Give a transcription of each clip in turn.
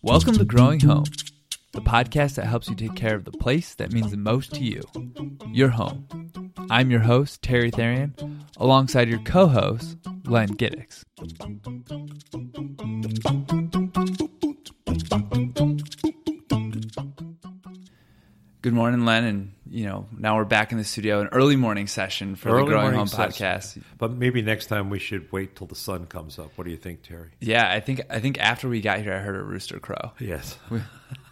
Welcome to Growing Home, the podcast that helps you take care of the place that means the most to you, your home. I'm your host, Terry Therian, alongside your co host, Len Giddix. Good morning, Len, and you know now we're back in the studio, an early morning session for Early the Growing Home session. podcast. But maybe next time we should wait till the sun comes up. What do you think, Terry? Yeah, I think I think after we got here, I heard a rooster crow. Yes.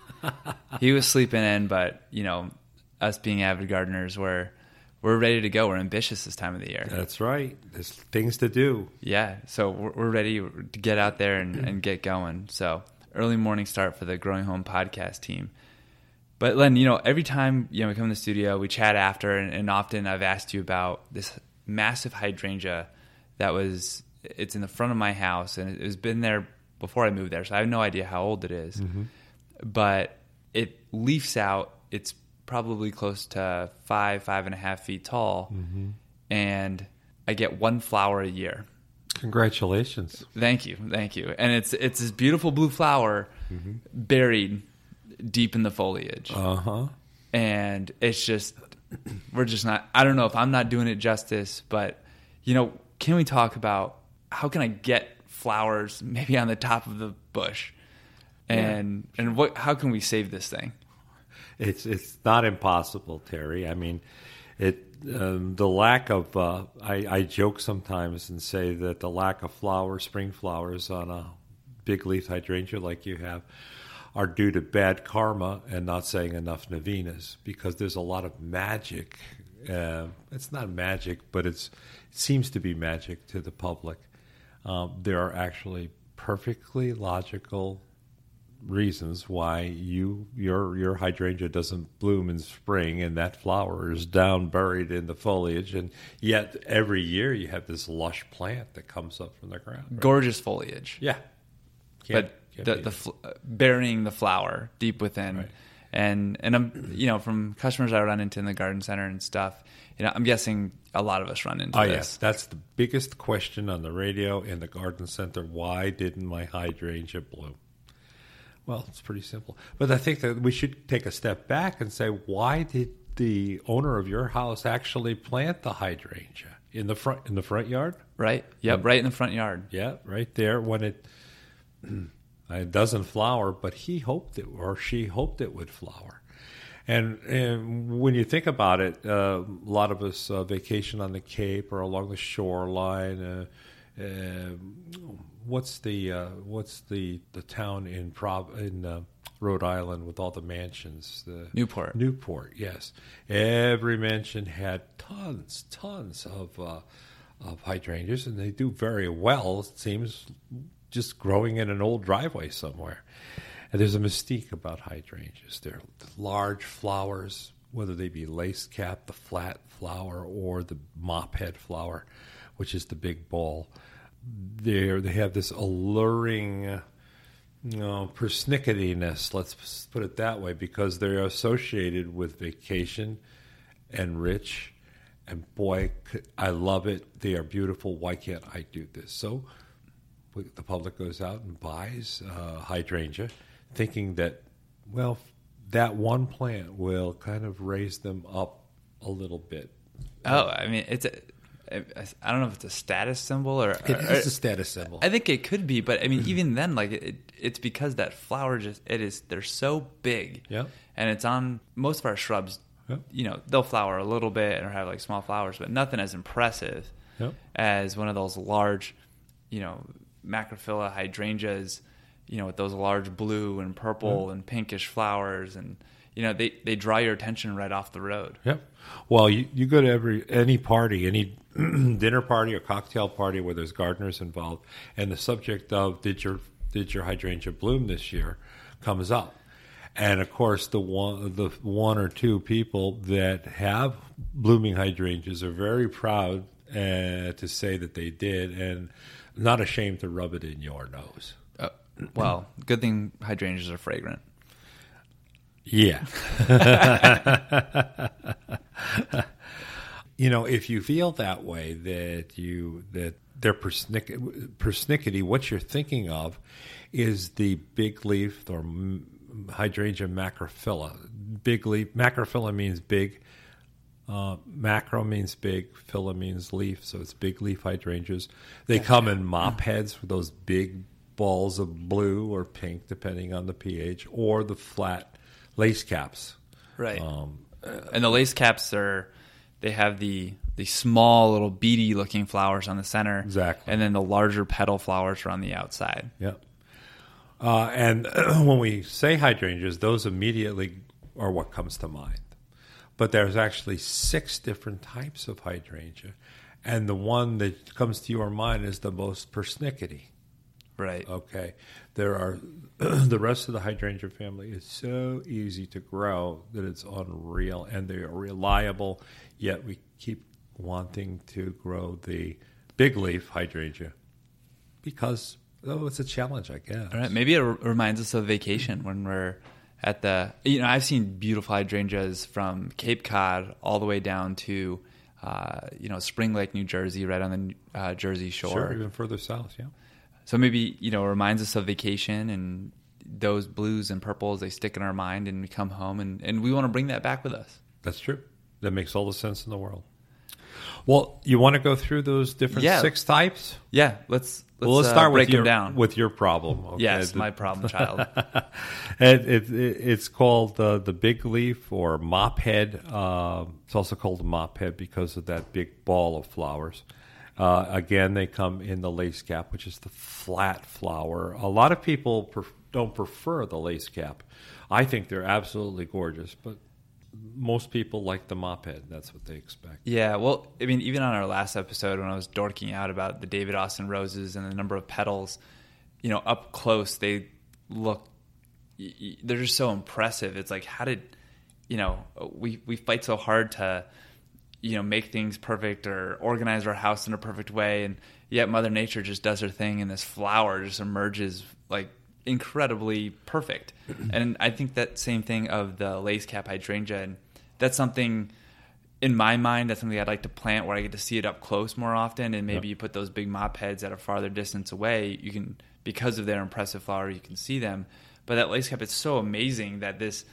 he was sleeping in, but you know, us being avid gardeners, we're we're ready to go. We're ambitious this time of the year. That's right. There's things to do. Yeah, so we're, we're ready to get out there and, and get going. So early morning start for the Growing Home podcast team. But Len, you know, every time you know we come in the studio, we chat after, and, and often I've asked you about this massive hydrangea that was it's in the front of my house, and it has been there before I moved there, so I have no idea how old it is. Mm-hmm. But it leafs out. It's probably close to five, five and a half feet tall, mm-hmm. and I get one flower a year. Congratulations. Thank you, thank you. And it's it's this beautiful blue flower mm-hmm. buried deep in the foliage, Uh huh. and it's just we're just not. I don't know if I'm not doing it justice, but you know, can we talk about how can I get flowers maybe on the top of the bush, and and what how can we save this thing? It's it's not impossible, Terry. I mean, it um, the lack of uh, I, I joke sometimes and say that the lack of flowers, spring flowers on a big leaf hydrangea like you have, are due to bad karma and not saying enough novenas because there's a lot of magic. Uh, it's not magic, but it's it seems to be magic to the public. Um, there are actually perfectly logical reasons why you your your hydrangea doesn't bloom in spring and that flower is down buried in the foliage and yet every year you have this lush plant that comes up from the ground right? Gorgeous foliage, yeah Can't- the the fl- uh, burying the flower deep within. Right. And and I'm you know from customers I run into in the garden center and stuff, you know I'm guessing a lot of us run into oh this. yes that's the biggest question on the radio in the garden center why didn't my hydrangea bloom well it's pretty simple but i think that we should take a step back and say why did the owner of your house actually plant the hydrangea in the front in the front yard Right? Yep, right in the front yard. Yeah, right there when it it doesn't flower, but he hoped it or she hoped it would flower. And, and when you think about it, uh, a lot of us uh, vacation on the Cape or along the shoreline. Uh, uh, what's the uh, what's the, the town in Prov- in uh, Rhode Island with all the mansions? The Newport. Newport, yes. Every mansion had tons, tons of uh, of hydrangeas, and they do very well. It seems just growing in an old driveway somewhere. And there's a mystique about hydrangeas. They're large flowers, whether they be lace cap, the flat flower, or the mop head flower, which is the big ball. They they have this alluring you know, persnicketyness, let's put it that way, because they're associated with vacation and rich. And boy, I love it. They are beautiful. Why can't I do this? So the public goes out and buys uh, hydrangea, thinking that, well, that one plant will kind of raise them up a little bit. Oh, I mean, it's a, I don't know if it's a status symbol or, It or- is a status symbol. I think it could be, but I mean, even then, like it, it's because that flower just it is they're so big, Yeah. and it's on most of our shrubs. Yep. You know, they'll flower a little bit or have like small flowers, but nothing as impressive Yep. as one of those large, you know, macrophylla hydrangeas. You know, with those large blue and purple and pinkish flowers, and you know, they they draw your attention right off the road. Yep. Well, you, you go to every any party, any dinner party or cocktail party where there's gardeners involved, and the subject of did your did your hydrangea bloom this year comes up, and of course the one the one or two people that have blooming hydrangeas are very proud uh, to say that they did, and not ashamed to rub it in your nose. Uh, well, good thing hydrangeas are fragrant. Yeah. you know, if you feel that way that you that they're persnic- persnickety, what you're thinking of is the big leaf or m- hydrangea macrophylla. Big leaf macrophylla means big. Uh, macro means big, phylla means leaf, so it's big leaf hydrangeas. They come in mop heads with those big balls of blue or pink, depending on the pH, or the flat lace caps. Right. Um, and the lace caps are they have the the small little beady looking flowers on the center Exactly. and then the larger petal flowers are on the outside Yeah. Uh, and when we say hydrangeas, those immediately are what comes to mind. But there's actually six different types of hydrangea. And the one that comes to your mind is the most persnickety. right Okay. There are the rest of the hydrangea family is so easy to grow that it's unreal and they are reliable, yet we keep wanting to grow the big leaf hydrangea because oh it's a challenge, I guess. all right maybe it r- reminds us of vacation when we're at the you know i've seen beautiful hydrangeas from cape cod all the way down to uh, you know spring lake new jersey right on the uh, jersey shore Sure, even further south, yeah. So maybe you know it reminds us of vacation and those blues and purples they stick in our mind and we come home and, and we want to bring that back with us. That's true. That makes all the sense in the world. Well, you want to go through those different Yeah. six types? Yeah, let's let's, well, let's uh, start break with your down. with your problem. okay? yes, my problem child. it, it, it- it's called uh, the big leaf or mop head. Uh, it's also called mop head because of that big ball of flowers. Uh, again, they come in the lace cap, which is the flat flower. A lot of people pref- don't prefer the lace cap. I think they're absolutely gorgeous, but most people like the mop head. That's what they expect. Yeah, well, I mean, even on our last episode when I was dorking out about the David Austin roses and the number of petals, you know, up close they look, they're just so impressive. It's like, how did, you know, we we fight so hard to, you know, make things perfect or organize our house in a perfect way, and yet Mother Nature just does her thing, and this flower just emerges like incredibly perfect. and I think that same thing of the lace cap hydrangea, and that's something in my mind, that's something I'd like to plant where I get to see it up close more often. And maybe you put those big mop heads at a farther distance away. You can, because of their impressive flower, you can see them. But that lace cap, it's so amazing that this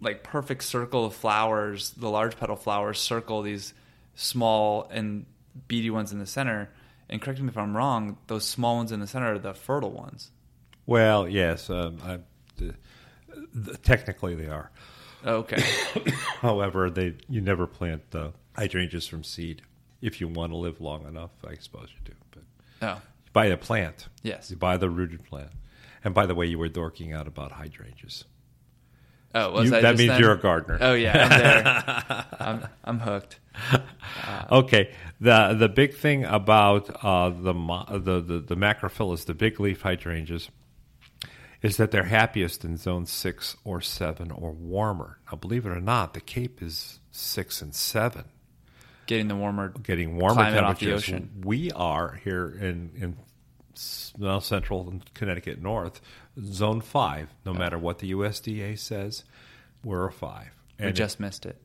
like perfect circle of flowers, the large petal flowers circle these small and beady ones in the center. And correct me if I'm wrong, those small ones in the center are the fertile ones. Well, yes, um, I, the, the, technically they are. Okay. However, they you never plant uh, hydrangeas from seed. If you want to live long enough, I suppose you do. But oh, you buy a plant. Yes. You buy the rooted plant. And by the way, you were dorking out about hydrangeas. oh, was You- I that means then? you're a gardener. Oh yeah, I'm there. I'm, I'm hooked. Okay. The the big thing about uh, the, the the the macrophyllus, the big leaf hydrangeas, is that they're happiest in zone six or seven or warmer. Now, believe it or not, the Cape is six and seven. Getting the warmer getting warmer Climate off the temperatures. ocean. We are here in in well, central and Connecticut North, zone five. No matter what the USDA says, we're a five. We And just missed it.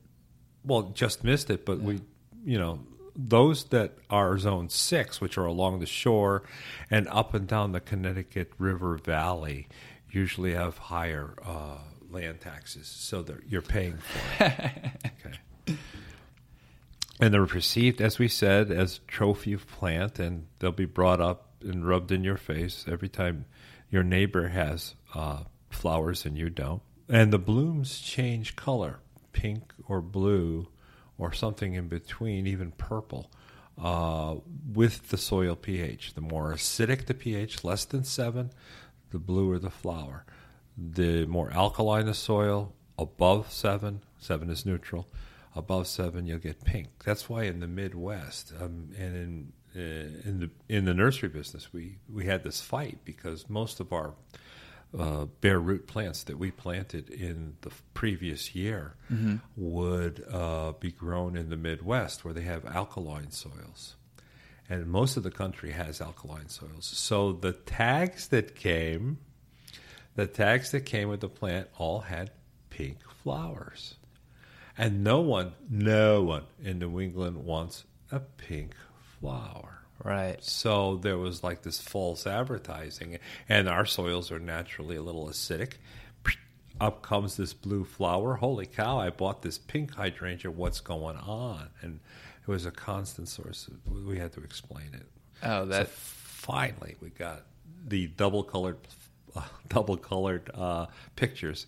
well, just missed it, but we, you know, those that are zone six, which are along the shore and up and down the Connecticut River Valley, usually have higher uh, land taxes, so that you're paying for it. okay. And they're perceived, as we said, as trophy of plant, and they'll be brought up and rubbed in your face every time your neighbor has uh, flowers and you don't. And the blooms change color, pink or blue, or something in between, even purple, uh, with the soil pH. The more acidic the pH, less than seven, the bluer the flower. The more alkaline the soil, above seven, seven is neutral. Above seven, you'll get pink. That's why in the Midwest um, and in uh, in the in the nursery business, we we had this fight because most of our uh, bare root plants that we planted in the previous year would uh, be grown in the Midwest where they have alkaline soils. And most of the country has alkaline soils. So the tags that came, the tags that came with the plant all had pink flowers. And no one, no one in New England wants a pink flower. Right. So there was like this false advertising, and our soils are naturally a little acidic. Up comes this blue flower. Holy cow! I bought this pink hydrangea. What's going on? And it was a constant source. Of, we had to explain it. Oh, that So finally we got the double colored, uh, double colored uh, pictures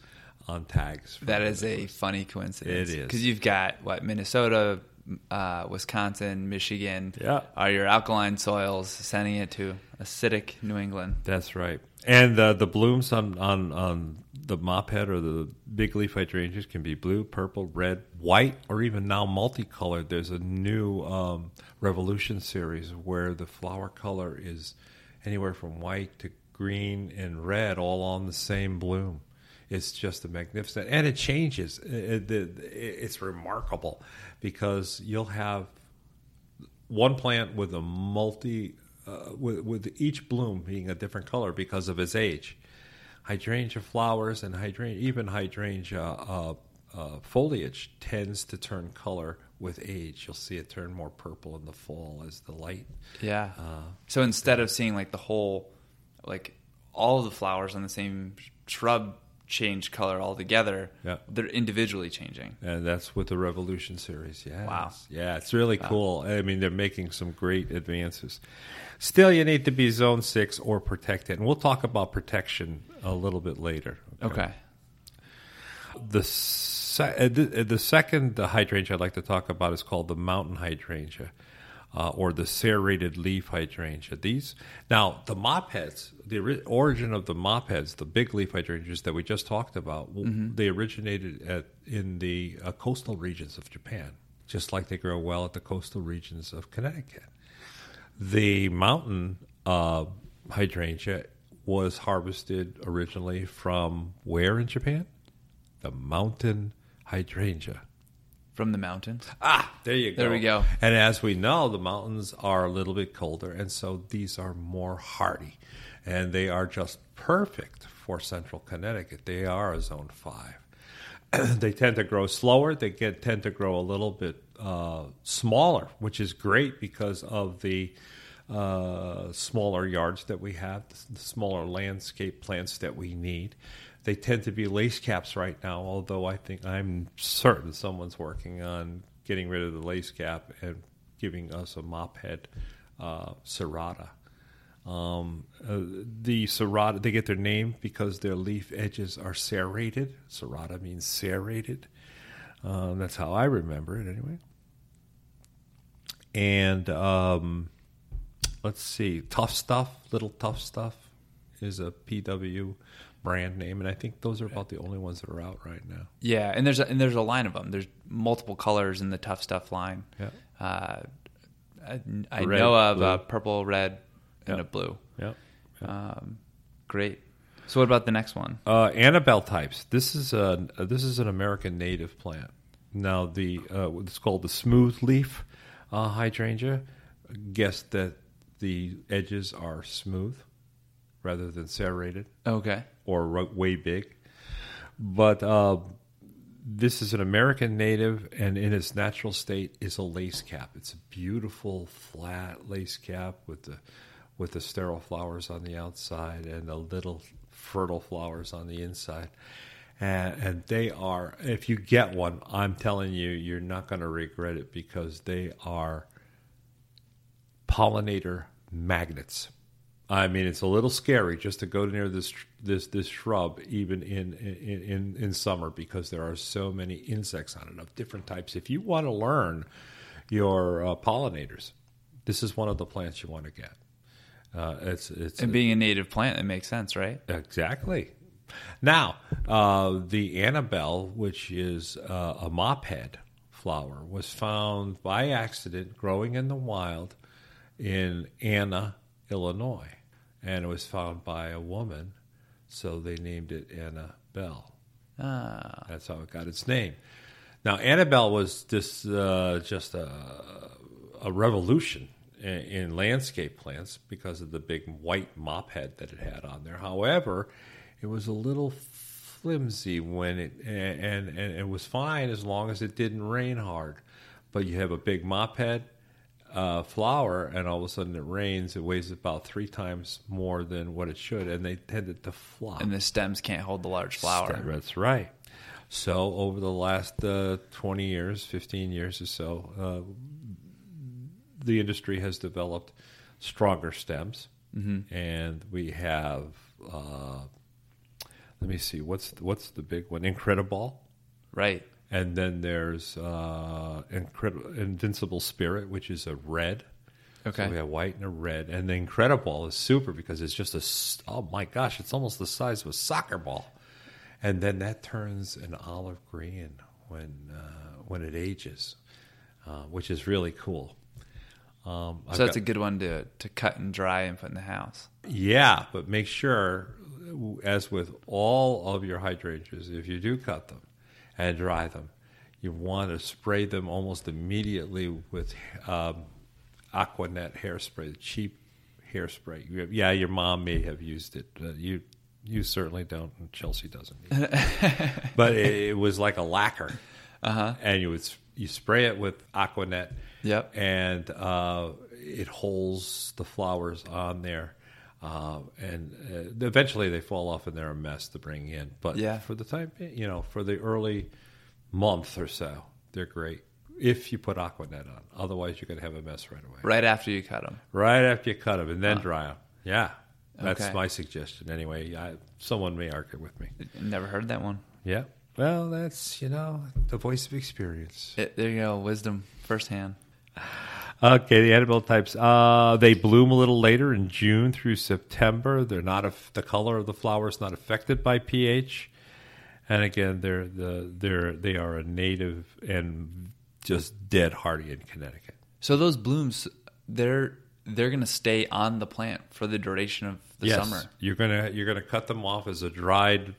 on tags. that is a funny coincidence. It is. because you've got what Minnesota, uh, Wisconsin, Michigan. Yeah. are your alkaline soils sending it to acidic New England? That's right. And uh, the blooms on, on, on the mop head or the big leaf hydrangeas can be blue, purple, red, white, or even now multicolored. There's a new um, Revolution series where the flower color is anywhere from white to green and red all on the same bloom. It's just a magnificent, and it changes. It, it, it's remarkable because you'll have one plant with a multi uh, with, with each bloom being a different color because of its age. Hydrangea flowers and hydrangea, even hydrangea uh, uh, foliage tends to turn color with age. You'll see it turn more purple in the fall as the light. Yeah. Uh, so instead of seeing like the whole, like all of the flowers on the same shrub change color altogether, Yeah. they're individually changing. And that's with the Revolution series. Yeah. Wow. Yeah, it's really cool. I mean, they're making some great advances. Still, you need to be zone six or protected. And we'll talk about protection a little bit later. Okay. The, se- uh, the, uh, the second hydrangea I'd like to talk about is called the mountain hydrangea. Uh, or the serrated leaf hydrangea. These now the mop heads, the origin of the mop heads, the big leaf hydrangeas that we just talked about, w they originated at in the uh, coastal regions of Japan, just like they grow well at the coastal regions of Connecticut. The mountain uh, hydrangea was harvested originally from where in Japan? The mountain hydrangea. From the mountains. Ah, there you go. There we go. And as we know, the mountains are a little bit colder, and so these are more hardy, and they are just perfect for central Connecticut. They are a zone five. they tend to grow slower. They get tend to grow a little bit uh, smaller, which is great because of the uh, smaller yards that we have, the smaller landscape plants that we need. They tend to be lace caps right now, although I think I'm certain someone's working on getting rid of the lace cap and giving us a mop head uh, serrata. Um, uh, the serrata, they get their name because their leaf edges are serrated. Serrata means serrated. Um, that's how I remember it, anyway. And um, let's see, Tough Stuff, Little Tough Stuff is a PW brand name, and I think those are about the only ones that are out right now. Yeah, and there's a, and there's a line of them. There's multiple colors in the tough stuff line. Yeah. Uh, I, I Red, know of a purple, red, and a blue. Yeah. Um, great. So what about the next one? Uh, Annabelle types. This is a uh, this is an American native plant. Now the uh, it's called the smooth leaf uh, hydrangea. Guess that the edges are smooth rather than serrated Okay. or way big. But uh, this is an American native, and in its natural state is a lace cap. It's a beautiful flat lace cap with the with the sterile flowers on the outside and the little fertile flowers on the inside. And, and they are, if you get one, I'm telling you, you're not going to regret it because they are pollinator magnets. I mean, it's a little scary just to go near this this this shrub, even in in in, in summer, because there are so many insects on it of different types. If you want to learn your uh, pollinators, this is one of the plants you want to get. Uh, it's it's And being a native plant, it makes sense, right? Exactly. Now, uh, the Annabelle, which is uh, a mop head flower, was found by accident growing in the wild in Anna, Illinois. And it was found by a woman, so they named it Annabelle. Ah, That's how it got its name. Now, Annabelle was this uh, just a, a revolution in, landscape plants because of the big white mop head that it had on there. However, it was a little flimsy when it and, and and it was fine as long as it didn't rain hard. But you have a big mop head uh, flower, and all of a sudden it rains. It weighs about three times more than what it should, and they tended to flop. And the stems can't hold the large flower. Stem- That's right. So over the last uh, twenty years, fifteen years or so, uh, the industry has developed stronger stems, and we have. Uh, let me see. What's what's the big one? Incrediball. Right. And then there's uh, Incrediball, Invincibelle Spirit, which is a red. Okay. So we have white and a red. And the Incrediball is super because it's just a oh my gosh, it's almost the size of a soccer ball. And then that turns an olive green when, uh, when it ages, uh, which is really cool. Um, I've so that's got- a good one to to cut and dry and put in the house. yeah, but make sure, as with all of your hydrangeas, if you do cut them and dry them, you want to spray them almost immediately with um, Aquanet hairspray, the cheap hairspray. You have- Yeah, your mom may have used it. Uh, you you certainly don't, and Chelsea doesn't. But it, it was like a lacquer, Uh-huh. and you would you spray it with Aquanet Yep. and uh, it holds the flowers on there. Uh, and uh, eventually they fall off and they're a mess to bring in. But Yeah. for the time, you know, for the early month or so, they're great if you put Aquanet on. Otherwise, you're going to have a mess right away. Right after you cut them. Right after you cut them and then dry them. Yeah, that's Okay. my suggestion. Anyway, I, someone may argue with me. Never heard that one. Yeah. Well, that's you know the voice of experience. It, there you go. Wisdom firsthand. Okay, the Annabelle types. Uh, they bloom a little later in June through September. They're not af- the color of the flower is not affected by pH, and again, they're the they're they are a native and just dead hardy in Connecticut. So those blooms, they're they're gonna stay on the plant for the duration of the yes, summer. you're gonna you're gonna cut them off as a dried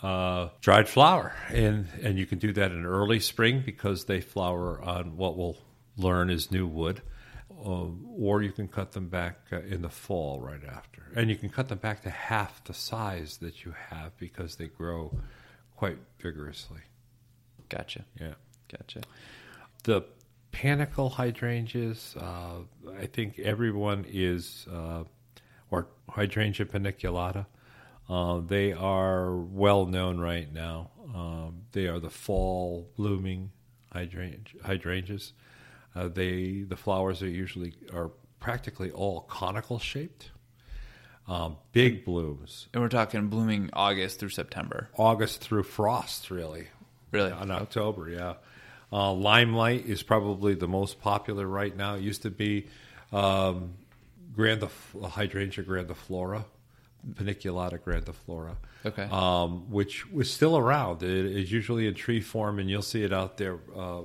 uh, dried flower, and and you can do that in early spring because they flower on what we'll learn is new wood, uh, or you can cut them back uh, in the fall right after, and you can cut them back to half the size that you have because they grow quite vigorously. Gotcha. Yeah. Gotcha. The panicle hydrangeas, uh, I think everyone is, uh, or hydrangea paniculata. Uh, they are well known right now. Um, they are the fall blooming hydrangea, hydrangeas. Uh, they the flowers are usually are practically all conical shaped, um, big blooms, And we're talking blooming August through September. August through frost, really. Really? October, yeah. Uh, Limelight is probably the most popular right now. It used to be um, grandif- hydrangea grandiflora, paniculata grandiflora, Okay. um, which was still around. It is usually in tree form, and you'll see it out there. Uh,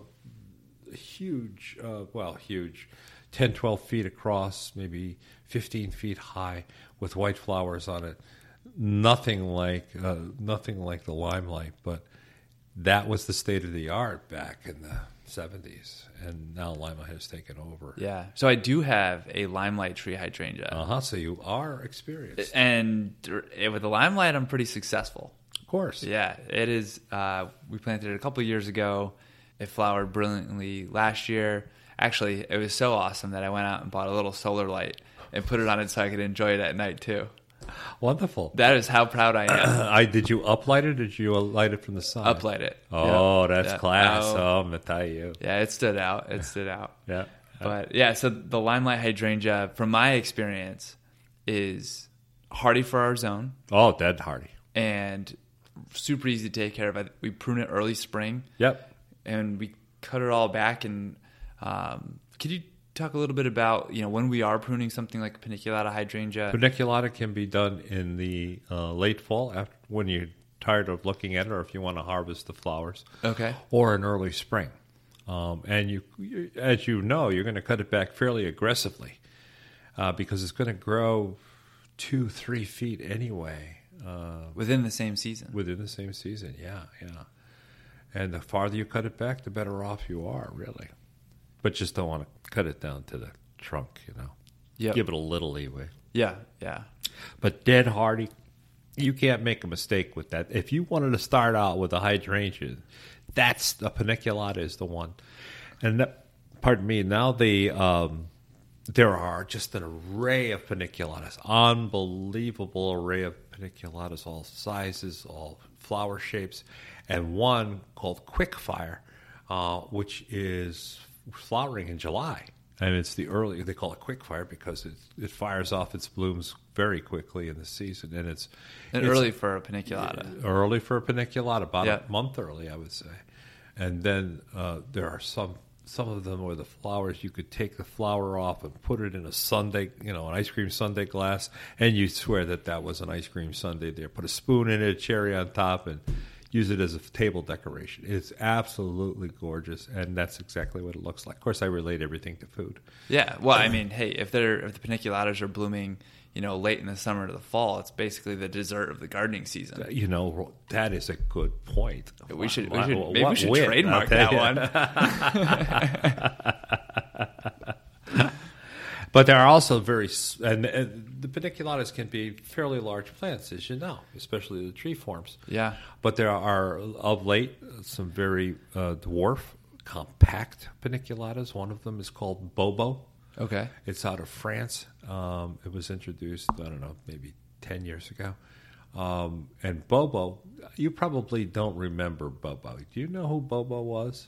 huge, uh, well, huge, 10, 12 feet across, maybe 15 feet high, with white flowers on it. Nothing like uh, nothing like the limelight, but that was the state of the art back in the 70s, and now limelight has taken over. Yeah. So I do have a limelight tree hydrangea, Uh huh. So you are experienced, and uh, with the limelight, I'm pretty successful. of course. Yeah, it is. Uh, we planted it a couple years ago. It flowered brilliantly last year. Actually, it was so awesome that I went out and bought a little solar light and put it on it so I could enjoy it at night too. Wonderful. That is how proud I am. I did you uplight it, or did you light it from the sun? Uplight it. Oh, Yeah. that's Yeah. class. Oh, Oh, I'm gonna tell you. yeah, it stood out. It stood out. Yeah. But yeah, so the limelight hydrangea, from my experience, is hardy for our zone Oh, dead hardy. and super easy to take care of. We prune it early spring. Yep. And we cut it all back. And um, could you talk a little bit about you know when we are pruning something like paniculata hydrangea? Paniculata can be done in the uh, late fall after when you're tired of looking at it, or if you want to harvest the flowers, Okay, or in early spring. Um, and you, you, as you know, you're going to cut it back fairly aggressively uh, because it's going to grow two, three feet anyway uh, within the same season. within the same season. Yeah, yeah. And the farther you cut it back, the better off you are, really. But just don't want to cut it down to the trunk, you know. Yep. Give it a little leeway. Yeah, yeah. But dead hardy, You can't make a mistake with that. If you wanted to start out with a hydrangea, that's the paniculata is the one. And that, pardon me, now the um, there are just an array of paniculatas, unbelievable array of paniculatas, all sizes, all flower shapes, and one called Quickfire, uh, which is flowering in July. And it's the early, they call it quickfire because it, it fires off its blooms very quickly in the season. And it's, And it's early for a paniculata. early for a paniculata, about Yeah. a month early, I would say. And then uh, there are some some of them where the flowers you could take the flower off and put it in a sundae, you know, an ice cream sundae glass, and you swear that that was an ice cream sundae there. Put a spoon in it, a cherry on top, and use it as a table decoration. It's absolutely gorgeous, and that's exactly what it looks like. Of course, I relate everything to food. Yeah. Well, I um, mean, hey, if they're if the paniculatas are blooming, you know, late in the summer to the fall, it's basically the dessert of the gardening season. You know, that is a good point. We should, we What- should what maybe we should wit, trademark that one. But there are also very, and, and the paniculatas can be fairly large plants, as you know, especially the tree forms. Yeah. But there are, of late, some very uh, dwarf, compact paniculatas. One of them is called Bobo. Okay. It's out of France. Um, it was introduced, I don't know, maybe 10 years ago. Um, and Bobo, you probably don't remember Bobo. Do you know who Bobo was?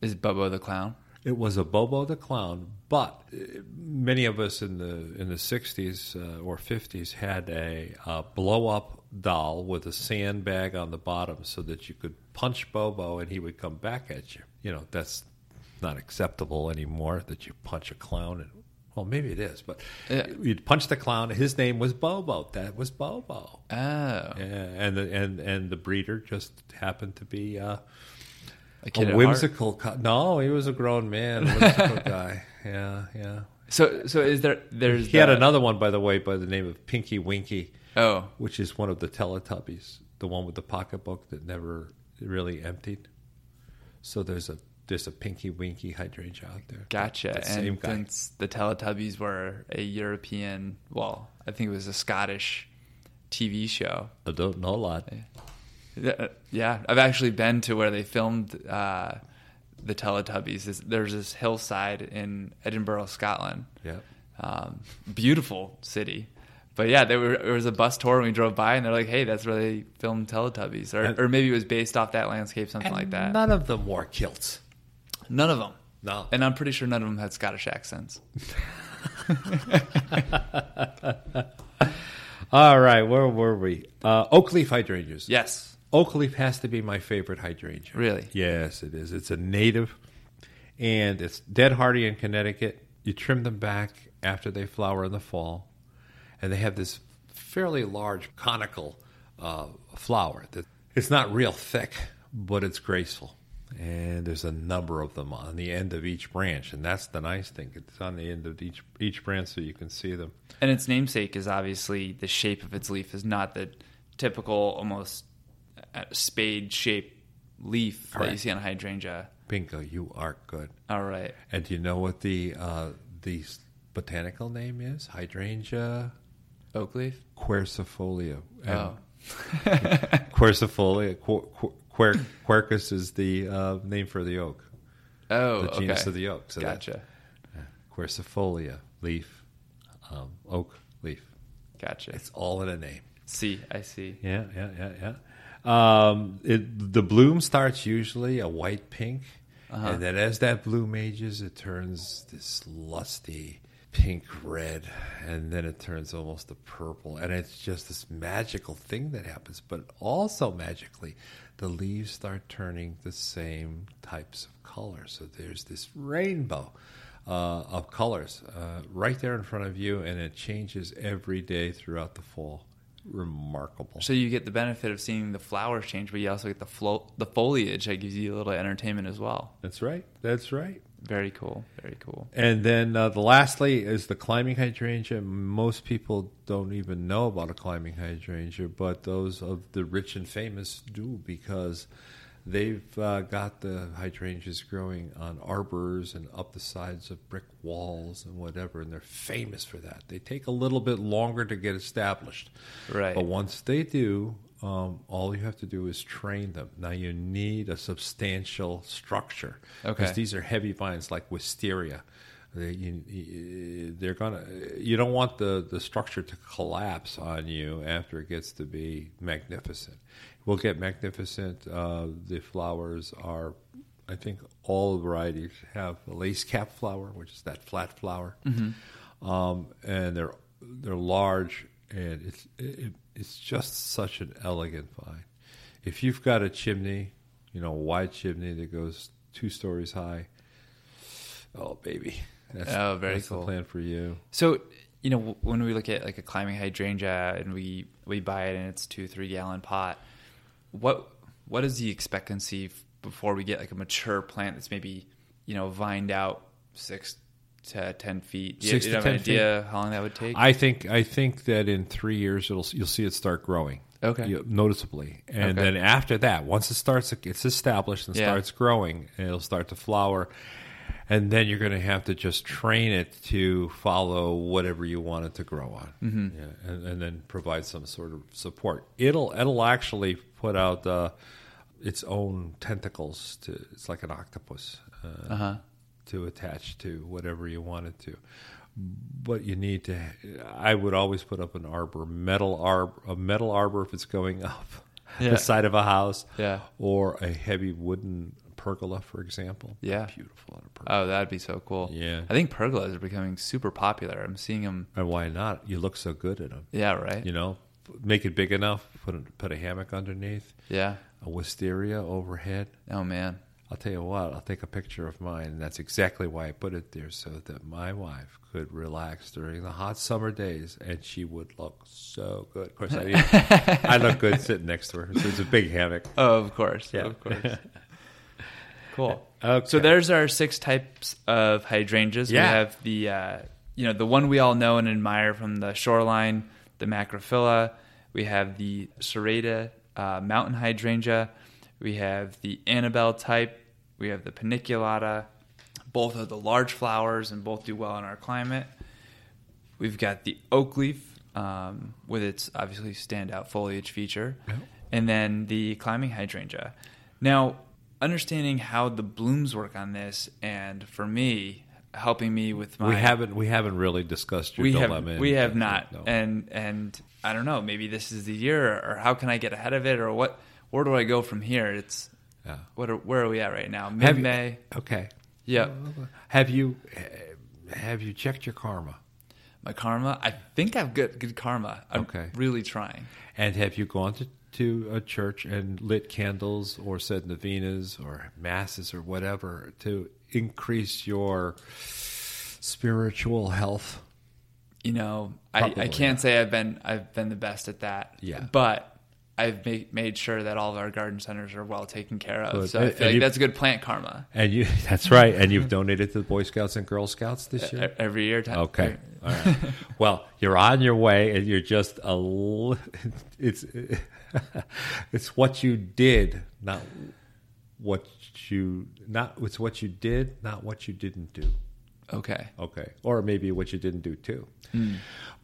Is Bobo the clown? It was a Bobo the Clown, but uh, many of us in the in the 60s uh, or 50s had a uh, blow up doll with a sandbag on the bottom so that you could punch Bobo and he would come back at you. You know, that's not acceptable anymore that you punch a clown and well, maybe it is, but Yeah. you'd punch the clown. His name was Bobo. That was Bobo. Oh. Yeah, and the, and and the breeder just happened to be uh, A whimsical. Co- no, he was a grown man, a whimsical guy. Yeah, yeah. So so is there there's He had another one, by the way, by the name of Pinky Winky, Oh. which is one of the Teletubbies, the one with the pocketbook that never really emptied. So there's a there's a Pinky Winky hydrangea out there. Gotcha. The and guy. since the Teletubbies were a European, well, I think it was a Scottish TV show. I don't know a lot. Yeah, Yeah, I've actually been to where they filmed uh, the Teletubbies. There's- this hillside in Edinburgh, Scotland. Yeah. Um, beautiful city. But yeah, there, were, there was a bus tour and we drove by and they're like, hey, that's where they filmed Teletubbies. Or, And- or maybe it was based off that landscape, something like that. None of them wore kilts. None of them. No. And I'm pretty sure none of them had Scottish accents. All right, where were we? Uh, oak leaf hydrangeas. Yes. Oak leaf has to be my favorite hydrangea. Really? Yes, it is. It's a native, and it's dead hardy in Connecticut. You trim them back after they flower in the fall, and they have this fairly large conical uh, flower. That it's not real thick, but it's graceful. And there's a number of them on the end of each branch, and that's the nice thing. It's on the end of each each branch, so you can see them. And its namesake is obviously the shape of its leaf is not the typical, almost spade shaped leaf that you see on a hydrangea. Bingo, you are good. All right. And do you know what the uh, the botanical name is? Hydrangea Oak leaf? quercifolia. And Oh. quercifolia. Quer, quer, quercus is the uh, name for the oak, Oh, the genus okay. of the oak. So that- gotcha. quercifolia leaf, um, oak leaf. Gotcha. It's all in a name. see, I see. Yeah, yeah, yeah, yeah. Um, it, the bloom starts usually a white pink, Uh-huh. and then as that bloom ages, it turns this lusty pink red, and then it turns almost a purple, and it's just this magical thing that happens. But also magically, the leaves start turning the same types of colors. So there's this rainbow. Uh, of colors uh, right there in front of you, and it changes every day throughout the fall. Remarkable. So you get the benefit of seeing the flowers change, but you also get the flo- the foliage that gives you a little entertainment as well. That's right. That's right. Very cool. Very cool. And then uh, the lastly is the climbing hydrangea. Most people don't even know about a climbing hydrangea, but those of the rich and famous do because they've uh, got the hydrangeas growing on arbors and up the sides of brick walls and whatever, and they're famous for that. They take a little bit longer to get established, Right. But once they do, um, all you have to do is train them. Now you need a substantial structure Okay. these are heavy vines like wisteria. They, you, you- they're gonna. You don't want the, the structure to collapse on you after it gets to be magnificent. We'll get magnificent. Uh, the flowers are, I think, all varieties have a lace cap flower, which is that flat flower, um, and they're they're large, and it's it, it's just such an elegant vine. If you've got a chimney, you know, a wide chimney that goes two stories high, oh baby, that's, Oh, very that's cool. the plan for you. So, you know, when we look at like a climbing hydrangea and we we buy it in its two three gallon pot, what what is the expectancy before we get like a mature plant that's maybe you know vined out six to ten feet? Do you, Six you to have 10 an idea how long that would take? I think I think that in three years it'll you'll see it start growing. Okay. you- noticeably, and Okay. then after that, once it starts, it's established and Yeah. starts growing, and it'll start to flower, and then you're going to have to just train it to follow whatever you want it to grow on, mm-hmm. yeah, and, and then provide some sort of support. It'll it'll actually put out uh, its own tentacles to. It's like an octopus. Uh, uh huh. to attach to whatever you want it to. But you need to. I would always put up an arbor, metal arbor, a metal arbor if it's going up Yeah. the side of a house, Yeah. or a heavy wooden pergola, for example. Yeah. beautiful on a pergola. Oh, that'd be so cool. Yeah. I think pergolas are becoming super popular. I'm seeing them. and why not? You look so good in them. Yeah. Right. You know, make it big enough. Put a, put a hammock underneath, Yeah. a wisteria overhead. Oh man. I'll tell you what, I'll take a picture of mine, and that's exactly why I put it there, so that my wife could relax during the hot summer days, and she would look so good. Of course, I, I look good sitting next to her. So it's a big hammock. Oh, of course. Yeah. Of course. cool. Okay. So there's our six types of hydrangeas. Yeah. We have the uh, you know the one we all know and admire from the shoreline, the macrophylla. We have the serrata uh, mountain hydrangea. We have the Annabelle type. We have the paniculata. Both are the large flowers and both do well in our climate. We've got the oak leaf um, with its obviously standout foliage feature, and then the climbing hydrangea. Now, understanding how the blooms work on this, and for me, helping me with my we haven't we haven't really discussed your we dilemma. have we have not, no. and and I don't know, maybe this is the year, or how can I get ahead of it, or what? Where do I go from here? It's Yeah. what? Are, where are we at right now? Mid May. Okay. Yep. Have you have you checked your karma? My karma. I think I've got good karma. I'm Okay. really trying. And have you gone to, to a church and lit candles or said novenas or masses or whatever to increase your spiritual health? you know, I, Probably I can't not. say I've been I've been the best at that. Yeah. But I've made, made sure that all of our garden centers are well taken care of. Good. So I feel like you- that's good plant karma. And you that's right. And you've donated to the Boy Scouts and Girl Scouts this year? Every year. Time, Okay. All right. Well, you're on your way, and you're just a. It's it's what you did, not what you not. It's what you did, not what you didn't do. Okay. Okay, or maybe what you didn't do too. Hmm.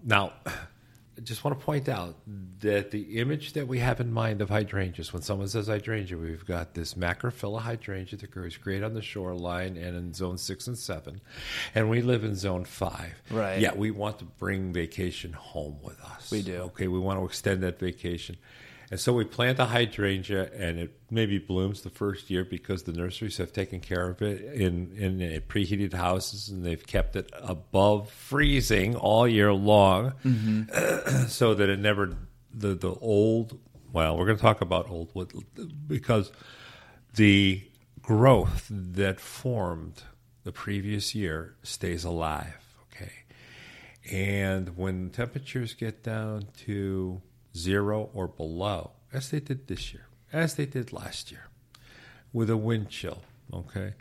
Now, I just want to point out that the image that we have in mind of hydrangeas, when someone says hydrangea, we've got this macrophylla hydrangea that grows great on the shoreline and in zone six and seven, and we live in zone five. Right. Yeah, we want to bring vacation home with us. We do. Okay, we want to extend that vacation. And so we plant a hydrangea, and it maybe blooms the first year because the nurseries have taken care of it in in preheated houses, and they've kept it above freezing all year long, mm-hmm. so that it never the the old. Well, we're going to talk about old wood because the growth that formed the previous year stays alive. Okay, and when temperatures get down to zero or below, as they did this year, as they did last year, with a wind chill, okay,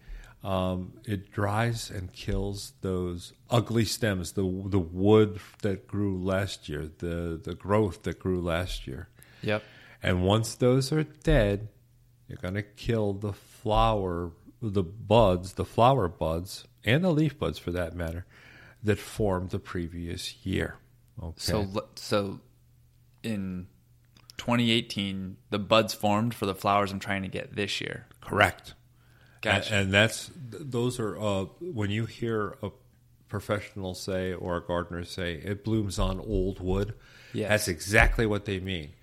um, it dries and kills those ugly stems, the the wood that grew last year, the the growth that grew last year. Yep. And once those are dead, You're going to kill the flower, the buds, the flower buds, and the leaf buds for that matter, that formed the previous year. Okay. So so in 2018, the buds formed for the flowers I'm trying to get this year. correct. Gotcha. And, and that's those are uh, when you hear a professional say or a gardener say it blooms on old wood. Yes. That's exactly what they mean.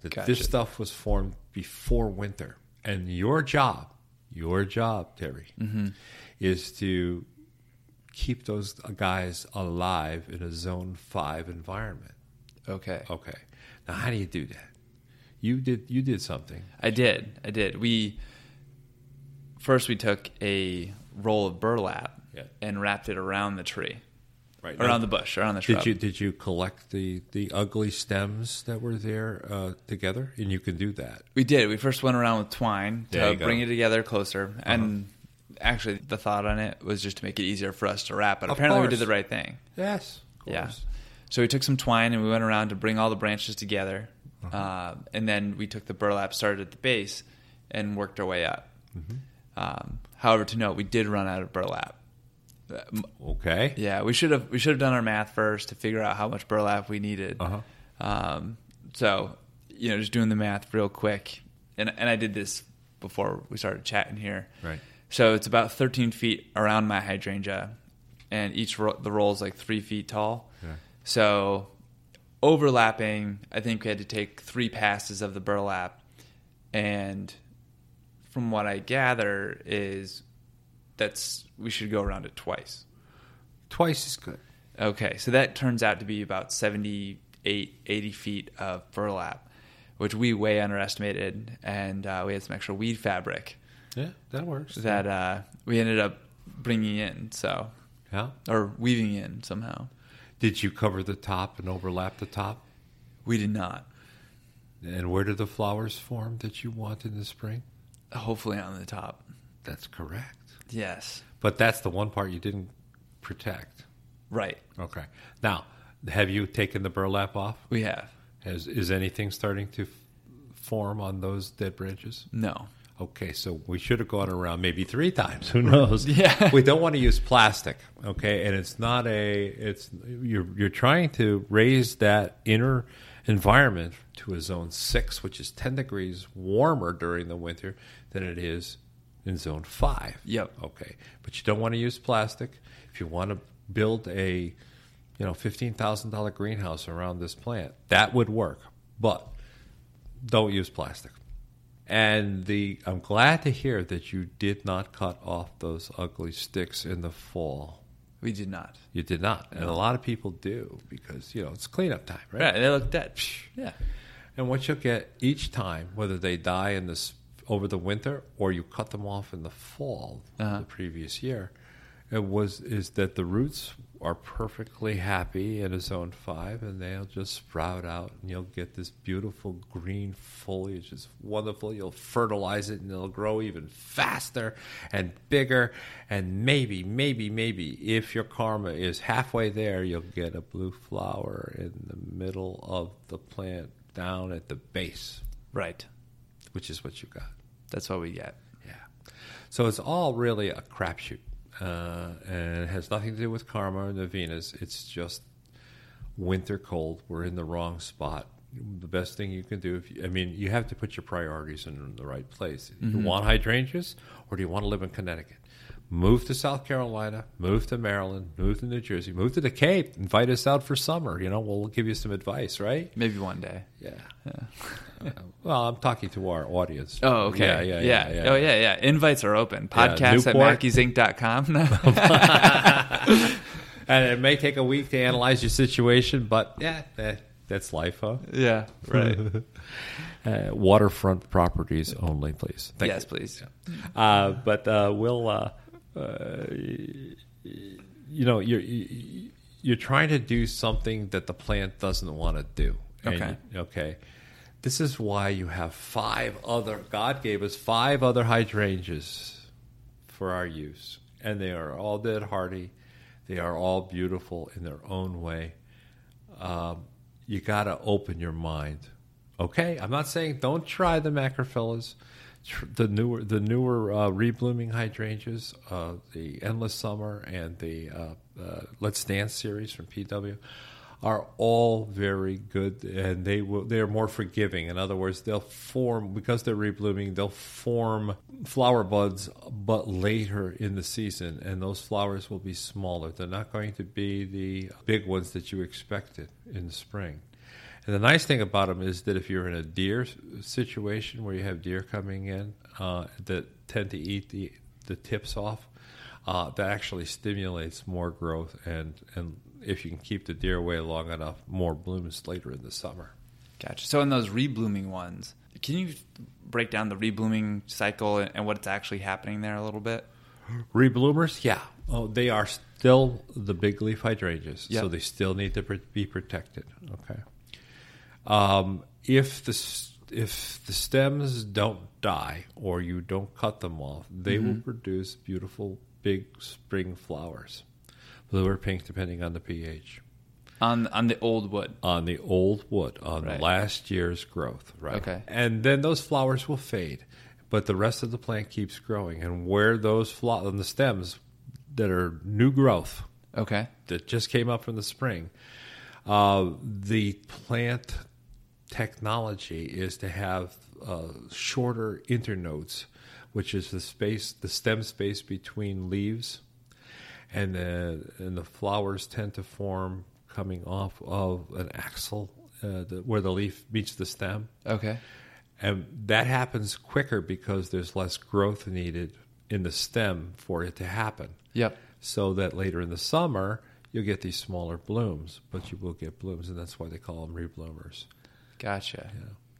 That Gotcha. this stuff was formed before winter, and your job, your job, Terry, Mm-hmm. is to keep those guys alive in a zone five environment. Okay. Okay. Now, how do you do that? You did. You did something. I did. I did. We first we took a roll of burlap Yeah. and wrapped it around the tree, Right. around the bush, around the shrub. Did you did you collect the the ugly stems that were there uh, together? And you can do that. We did. We first went around with twine to bring it together closer, and actually, the thought on it was just to make it easier for us to wrap. But Of apparently, we did the right thing. Yes. Yeah. So we took some twine and we went around to bring all the branches together, Uh-huh. uh, and then we took the burlap, started at the base, and worked our way up. Mm-hmm. Um, however, to note, we did run out of burlap. Okay. Yeah, we should have we should have done our math first to figure out how much burlap we needed. Uh-huh. Um, so you know, just doing the math real quick, and and I did this before we started chatting here. Right. So it's about 13 feet around my hydrangea, and each ro- the roll is like three feet tall. Yeah. So overlapping, I think we had to take three passes of the burlap, and from what I gather is that's we should go around it twice. Twice is good. Okay, so that turns out to be about 78, 80 feet of burlap, which we way underestimated, and uh, we had some extra weed fabric Yeah, that works. that uh, we ended up bringing in, so yeah. or weaving in somehow. Did you cover the top and overlap the top? We did not. And where do the flowers form that you want in the spring? Hopefully on the top. That's correct. Yes. But that's the one part you didn't protect. Right. Okay. Now, have you taken the burlap off? We have. Has, is anything starting to f- form on those dead branches? No. Okay, so we should have gone around maybe three times. Who knows? Yeah. we don't want to use plastic. Okay, and it's not a. It's you're you're trying to raise that inner environment to a zone six, which is ten degrees warmer during the winter than it is in zone five. Yep. Okay, but you don't want to use plastic. If you want to build a, you know, fifteen thousand dollar greenhouse around this plant, that would work. But don't use plastic. And the I'm glad to hear that you did not cut off those ugly sticks in the fall. We did not. You did not, and a lot of people do because you know it's cleanup time, right? Right. They look dead. Yeah. And what you'll get each time, whether they die in this over the winter or you cut them off in the fall Uh-huh. the previous year, it was is that the roots are perfectly happy in a zone five, and they'll just sprout out, and you'll get this beautiful green foliage. It's wonderful. You'll fertilize it, and it'll grow even faster and bigger. And maybe, maybe, maybe, if your karma is halfway there, you'll get a blue flower in the middle of the plant down at the base, Right. which is what you got. That's what we get. Yeah. So it's all really a crapshoot. Uh, and it has nothing to do with karma or the Venus. It's just winter cold. We're in the wrong spot. The best thing you can do, if you, I mean, you have to put your priorities in the right place. You want hydrangeas, or do you want to live in Connecticut? Move to South Carolina, move to Maryland, move to New Jersey, move to the Cape. Invite us out for summer. You know, we'll give you some advice, right? Maybe one day. Yeah. Uh, well, I'm talking to our audience. Oh, okay. Yeah, yeah, yeah. yeah, Oh, yeah, yeah. Invites are open. Yeah, Podcast at Newport. Mackey'sInc.com. And it may take a week to analyze your situation, but yeah, that, that's life, huh? yeah, right. Uh, waterfront properties only, please. Thank yes, you. please. Uh, but uh, we'll, uh, you know, you're you're trying to do something that the plant doesn't want to do. Okay. you- okay. This is why you have five other. God gave us five other hydrangeas for our use, and they are all dead hardy. They are all beautiful in their own way. Um, you got to open your mind. Okay, I'm not saying don't try the macrophyllus. Tr- the newer the newer uh, reblooming hydrangeas, uh, the Endless Summer and the uh, uh, Let's Dance series from PW, are all very good, and they will they are more forgiving. In other words, they'll form because they're reblooming, they'll form flower buds, but later in the season, and those flowers will be smaller. They're not going to be the big ones that you expected in the spring. And the nice thing about them is that if you're in a deer situation where you have deer coming in uh, that tend to eat the, the tips off, uh, that actually stimulates more growth. And, and if you can keep the deer away long enough, more blooms later in the summer. Gotcha. So in those reblooming ones, can you break down the reblooming cycle and what's actually happening there a little bit? Rebloomers, yeah. Oh, they are still the big leaf hydrangeas, Yep. so they still need to pr- be protected. Okay. Um, if the if the stems don't die or you don't cut them off, they will produce beautiful big spring flowers, blue or pink, depending on the pH. On on the old wood. On the old wood, on Right. last year's growth, right? Okay. And then those flowers will fade, but the rest of the plant keeps growing. And where those flo- on the stems that are new growth, Okay. that just came up from the spring. Uh, the plant technology is to have uh, shorter internodes, which is the space, the stem space between leaves, and the and the flowers tend to form coming off of an axil uh, the, where the leaf meets the stem. Okay. And that happens quicker because there's less growth needed in the stem for it to happen Yep. so that later in the summer you'll get these smaller blooms, but you will get blooms, and that's why they call them rebloomers. Gotcha.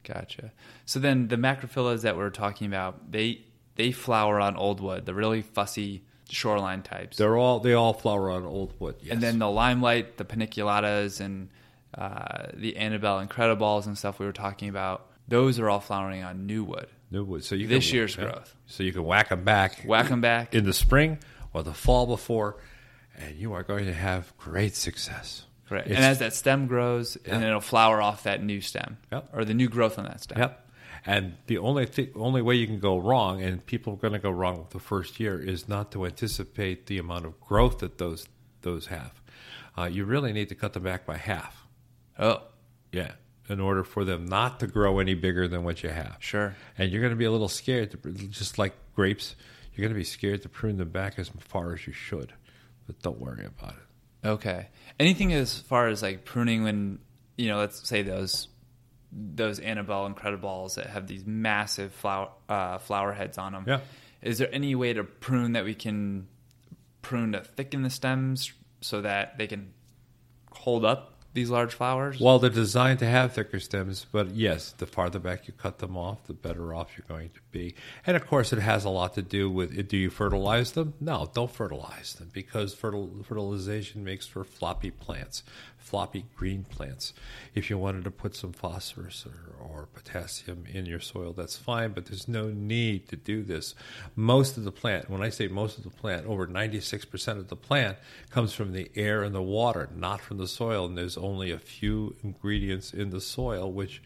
Gotcha. So then the macrophyllus that we're talking about, they they flower on old wood, the really fussy shoreline types. They're all they all flower on old wood, yes. And then the limelight, the paniculatas, and uh, the Annabelle Incrediballs and stuff we were talking about, those are all flowering on new wood. new wood. So you This can, year's yeah. growth. So you can whack them back, Whack them back. in the spring or the fall before, and you are going to have great success. Correct. It's- And as that stem grows, and Yeah. then it'll flower off that new stem Yep. or the new growth on that stem. Yep. And the only th- only way you can go wrong, and people are going to go wrong the first year, is not to anticipate the amount of growth that those those have. Uh, you really need to cut them back by half. Oh, Yeah. In order for them not to grow any bigger than what you have. sure. And you're going to be a little scared, to, just like grapes, you're going to be scared to prune them back as far as you should. But don't worry about it. Okay. Anything as far as like pruning when you know, let's say those those Annabelle Incrediballs that have these massive flower uh, flower heads on them. Yeah. Is there any way to prune that we can prune to thicken the stems so that they can hold up these large flowers? Well, they're designed to have thicker stems, but yes, the farther back you cut them off, the better off you're going to be. And of course, it has a lot to do with do you fertilize them? No, don't fertilize them because fertil- fertilization makes for floppy plants, floppy green plants. If you wanted to put some phosphorus or, or potassium in your soil, that's fine, but there's no need to do this. Most of the plant, when I say most of the plant, over 96% of the plant comes from the air and the water, not from the soil. And there's only a few ingredients in the soil, which,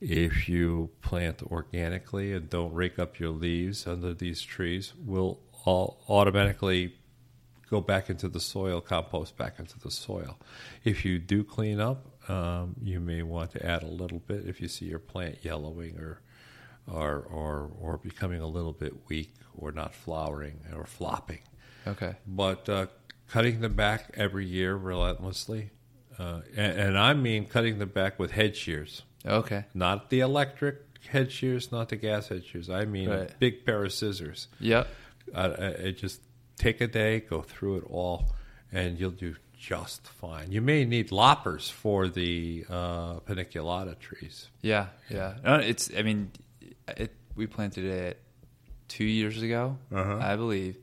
if you plant organically and don't rake up your leaves under these trees, will all automatically go back into the soil, compost back into the soil. If you do clean up, um, you may want to add a little bit if you see your plant yellowing or or or or becoming a little bit weak or not flowering or flopping. okay. But uh, cutting them back every year relentlessly, uh, and, and I mean cutting them back with head shears, Okay. not the electric head shears, not the gas head shears. I mean a big pair of scissors. Yep. Uh, it just take a day, go through it all, and you'll do just fine. You may need loppers for the uh, paniculata trees. Yeah, yeah. No, it's. I mean, it. We planted it two years ago, Uh-huh. I believe,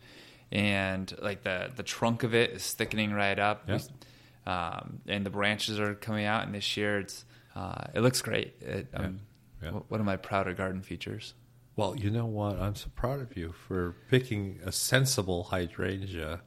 and like the the trunk of it is thickening right up, Yeah. We- um, and the branches are coming out. And this year, it's uh, it looks great. It, um, Yeah. One of my prouder garden features. Well, you know what? I'm so proud of you for picking a sensible hydrangea,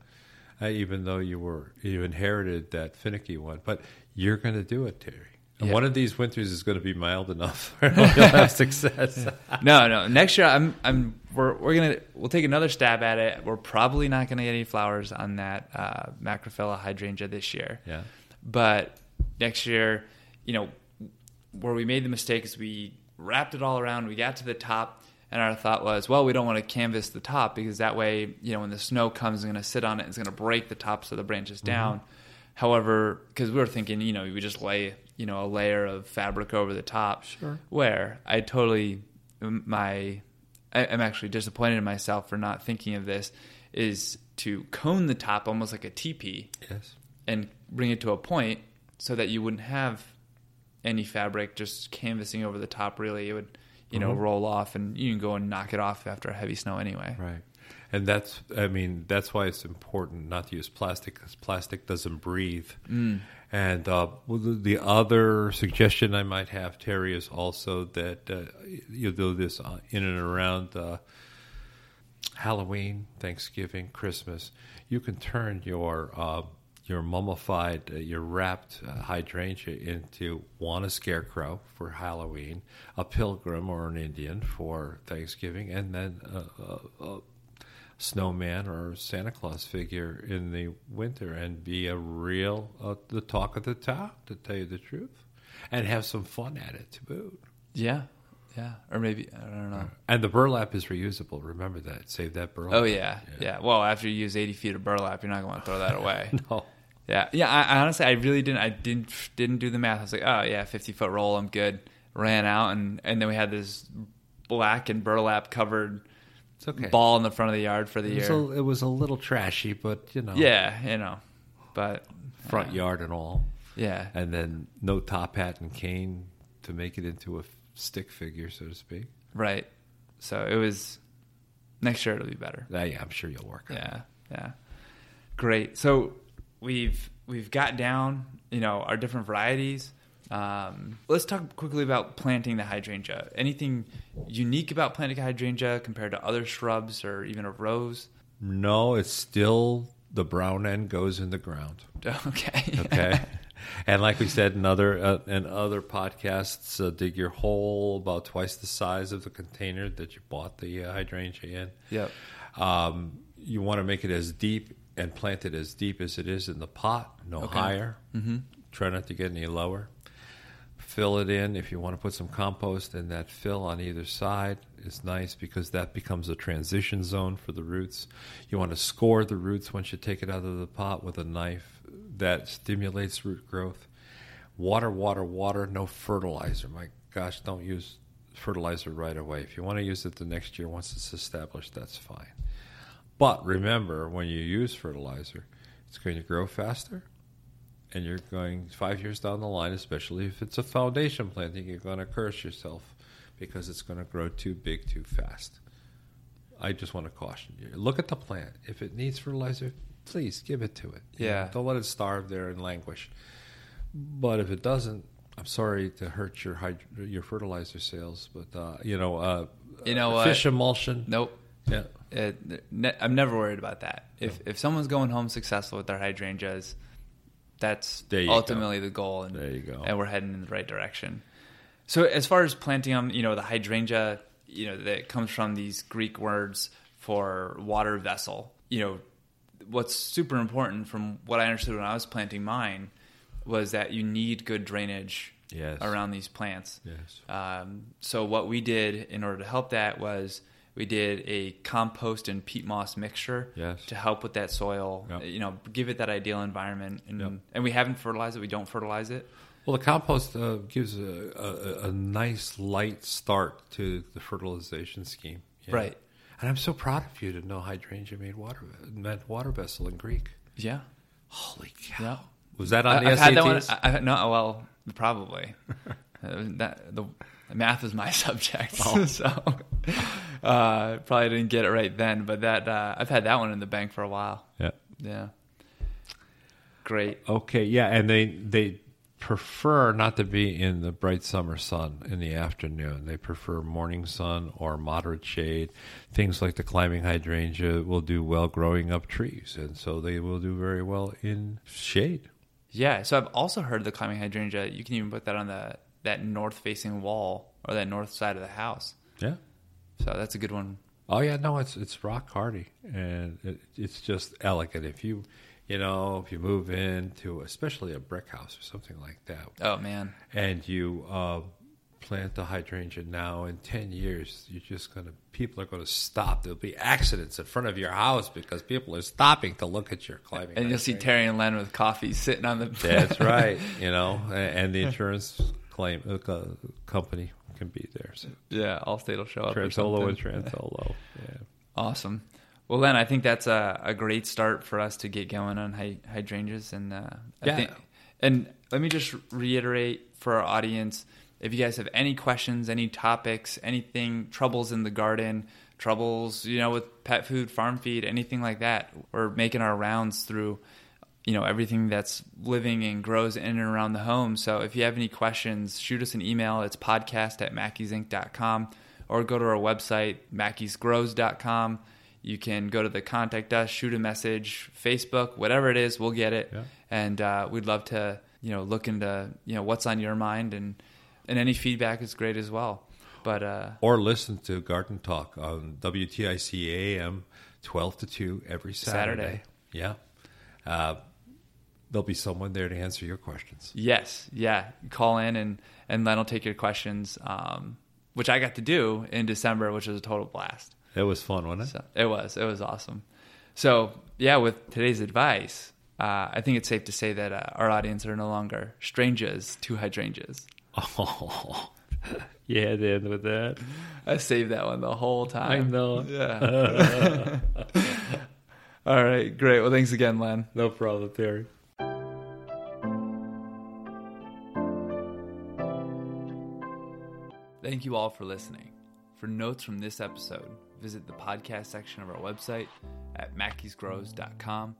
uh, even though you were you inherited that finicky one. But you're going to do it, Terry. And Yeah. one of these winters is going to be mild enough you'll have success. no, no. Next year, I'm, I'm, we're, we're gonna, we'll take another stab at it. We're probably not gonna get any flowers on that uh, Macrophylla hydrangea this year. Yeah. But next year, you know, where we made the mistake is we wrapped it all around. We got to the top, and our thought was, well, we don't want to canvas the top because that way, you know, when the snow comes, it's going to sit on it. And it's going to break the tops of the branches mm-hmm. down. However, because we were thinking, you know, we just lay, you know, a layer of fabric over the top. Sure. Where I totally my I- I'm actually disappointed in myself for not thinking of this is to cone the top almost like a teepee Yes. and bring it to a point so that you wouldn't have any fabric just canvassing over the top really it would you know Mhm. roll off and you can go and knock it off after a heavy snow anyway Right. And that's, I mean, that's why it's important not to use plastic because plastic doesn't breathe. Mm. And uh, the, the other suggestion I might have, Terry, is also that uh, you do this uh, in and around uh, Halloween, Thanksgiving, Christmas. You can turn your uh, your mummified, uh, your wrapped uh, hydrangea into one a scarecrow for Halloween, a pilgrim or an Indian for Thanksgiving, and then a, a, a snowman or Santa Claus figure in the winter, and be a real uh, the talk of the town, to tell you the truth, and have some fun at it to boot. yeah yeah or maybe i don't know And the burlap is reusable. Remember that. Save that burlap. oh yeah, yeah well after you use 80 feet of burlap you're not going to throw that away No. Yeah, yeah. I, I honestly, I really didn't. I didn't didn't do the math. I was like, oh yeah, fifty foot roll, I'm good. Ran out, and and then we had this black and burlap covered It's okay. ball in the front of the yard for the It year. a, it was a little trashy, but you know, yeah, you know, but front uh, yard and all, Yeah, and then no top hat and cane to make it into a stick figure, so to speak. right. So it was. Next year it'll be better. Uh, yeah, I'm sure you'll work. on it. Yeah, yeah. Great. So we've we've got down, you know, our different varieties. Um, let's talk quickly about planting the hydrangea. Anything unique about planting a hydrangea compared to other shrubs or even a rose? No, it's still the brown end goes in the ground. Okay. Okay. and like we said in other uh, in other podcasts, uh, dig your hole about twice the size of the container that you bought the uh, hydrangea in. Yep. Um, you want to make it as deep and plant it as deep as it is in the pot, no Okay. higher. Mm-hmm. Try not to get any lower. Fill it in. If you want to put some compost in that fill on either side, is nice because that becomes a transition zone for the roots. You want to score the roots once you take it out of the pot with a knife. That stimulates root growth. Water, water, water. No fertilizer. My gosh, don't use fertilizer right away. If you want to use it the next year once it's established, that's fine. But remember, when you use fertilizer, it's going to grow faster and you're going five years down the line, especially if it's a foundation planting, you're going to curse yourself because it's going to grow too big too fast. I just want to caution you. Look at the plant. If it needs fertilizer, please give it to it. Yeah. don't let it starve there and languish. But if it doesn't, I'm sorry to hurt your hyd- your fertilizer sales, but uh, you know, uh, You know uh, fish emulsion. Nope. Yeah, It, ne- I'm never worried about that. If if someone's going home successful with their hydrangeas, that's you go. ultimately the goal, and There you go. and we're heading in the right direction. So as far as planting them, you know, the hydrangea, you know, that comes from these Greek words for water vessel. You know, what's super important from what I understood when I was planting mine was that you need good drainage Yes. around these plants. Yes. Um, so what we did in order to help that was we did a compost and peat moss mixture Yes. to help with that soil. Yep. You know, give it that ideal environment, and Yep. and we haven't fertilized it. We don't fertilize it. Well, the compost uh, gives a, a, a nice light start to the fertilization scheme. Yeah. Right. And I'm so proud of you to know hydrangea made water meant water vessel in Greek. Yeah. Holy cow! Yeah. Was that on I, the I've SATs? had that one. I, I, no, well, probably. Uh, that the math is my subject, Oh. so uh, probably didn't get it right then. But that uh, I've had that one in the bank for a while. yeah. Yeah. Great. Okay. Yeah, and they they prefer not to be in the bright summer sun in the afternoon. They prefer morning sun or moderate shade. Things like the climbing hydrangea will do well growing up trees, and so they will do very well in shade. Yeah. So I've also heard the climbing hydrangea. You can even put that on the that north facing wall or that north side of the house. Yeah. So that's a good one. Oh yeah, no, it's it's rock hardy and it, it's just elegant. If you, you know, if you move into especially a brick house or something like that, Oh man. and you uh, plant the hydrangea now, in ten years, you're just gonna people are gonna stop. There'll be accidents in front of your house because people are stopping to look at your climbing. And you'll see. Terry and Len with coffee sitting on the That's right. You know, a- and the insurance claim uh, company can be there. So yeah, Allstate will show up. or Trantolo and something. Trantolo. Yeah. Awesome. Well, Len, I think that's a, a great start for us to get going on hy- hydrangeas, and uh, I Yeah. think, and let me just reiterate for our audience: if you guys have any questions, any topics, anything, troubles in the garden, troubles, you know, with pet food, farm feed, anything like that, we're making our rounds through, you know, everything that's living and grows in and around the home. So if you have any questions, shoot us an email. It's podcast at mackeysinc.com or go to our website, mackeysgrows.com. You can go to the contact us, shoot a message, Facebook, whatever it is, we'll get it. Yeah. And uh, we'd love to, you know, look into, you know, what's on your mind and, and any feedback is great as well. But uh, Or listen to Garden Talk on WTIC AM 12 to 2 every Saturday. Saturday. Yeah. Uh, there'll be someone there to answer your questions. Yes, yeah. Call in and and Len will take your questions, um, which I got to do in December, which was a total blast. It was fun, wasn't it? So it was, it was awesome. So yeah, with today's advice, uh, I think it's safe to say that uh, our audience are no longer strangers to hydrangeas. Oh, had to end with that. I saved that one the whole time. I know. Yeah. All right, great. Well, thanks again, Len. No problem, Terry. Thank you all for listening. For notes from this episode, visit the podcast section of our website at mackeysgrows.com.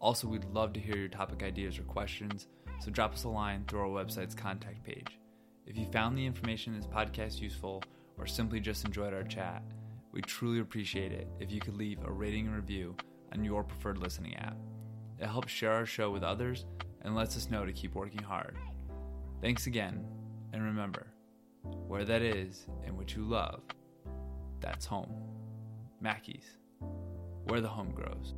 Also, we'd love to hear your topic ideas or questions, so drop us a line through our website's contact page. If you found the information in this podcast useful or simply just enjoyed our chat, we truly appreciate it if you could leave a rating and review on your preferred listening app. It helps share our show with others and lets us know to keep working hard. Thanks again, and remember, where that is and what you love, that's home. Mackey's, where the home grows.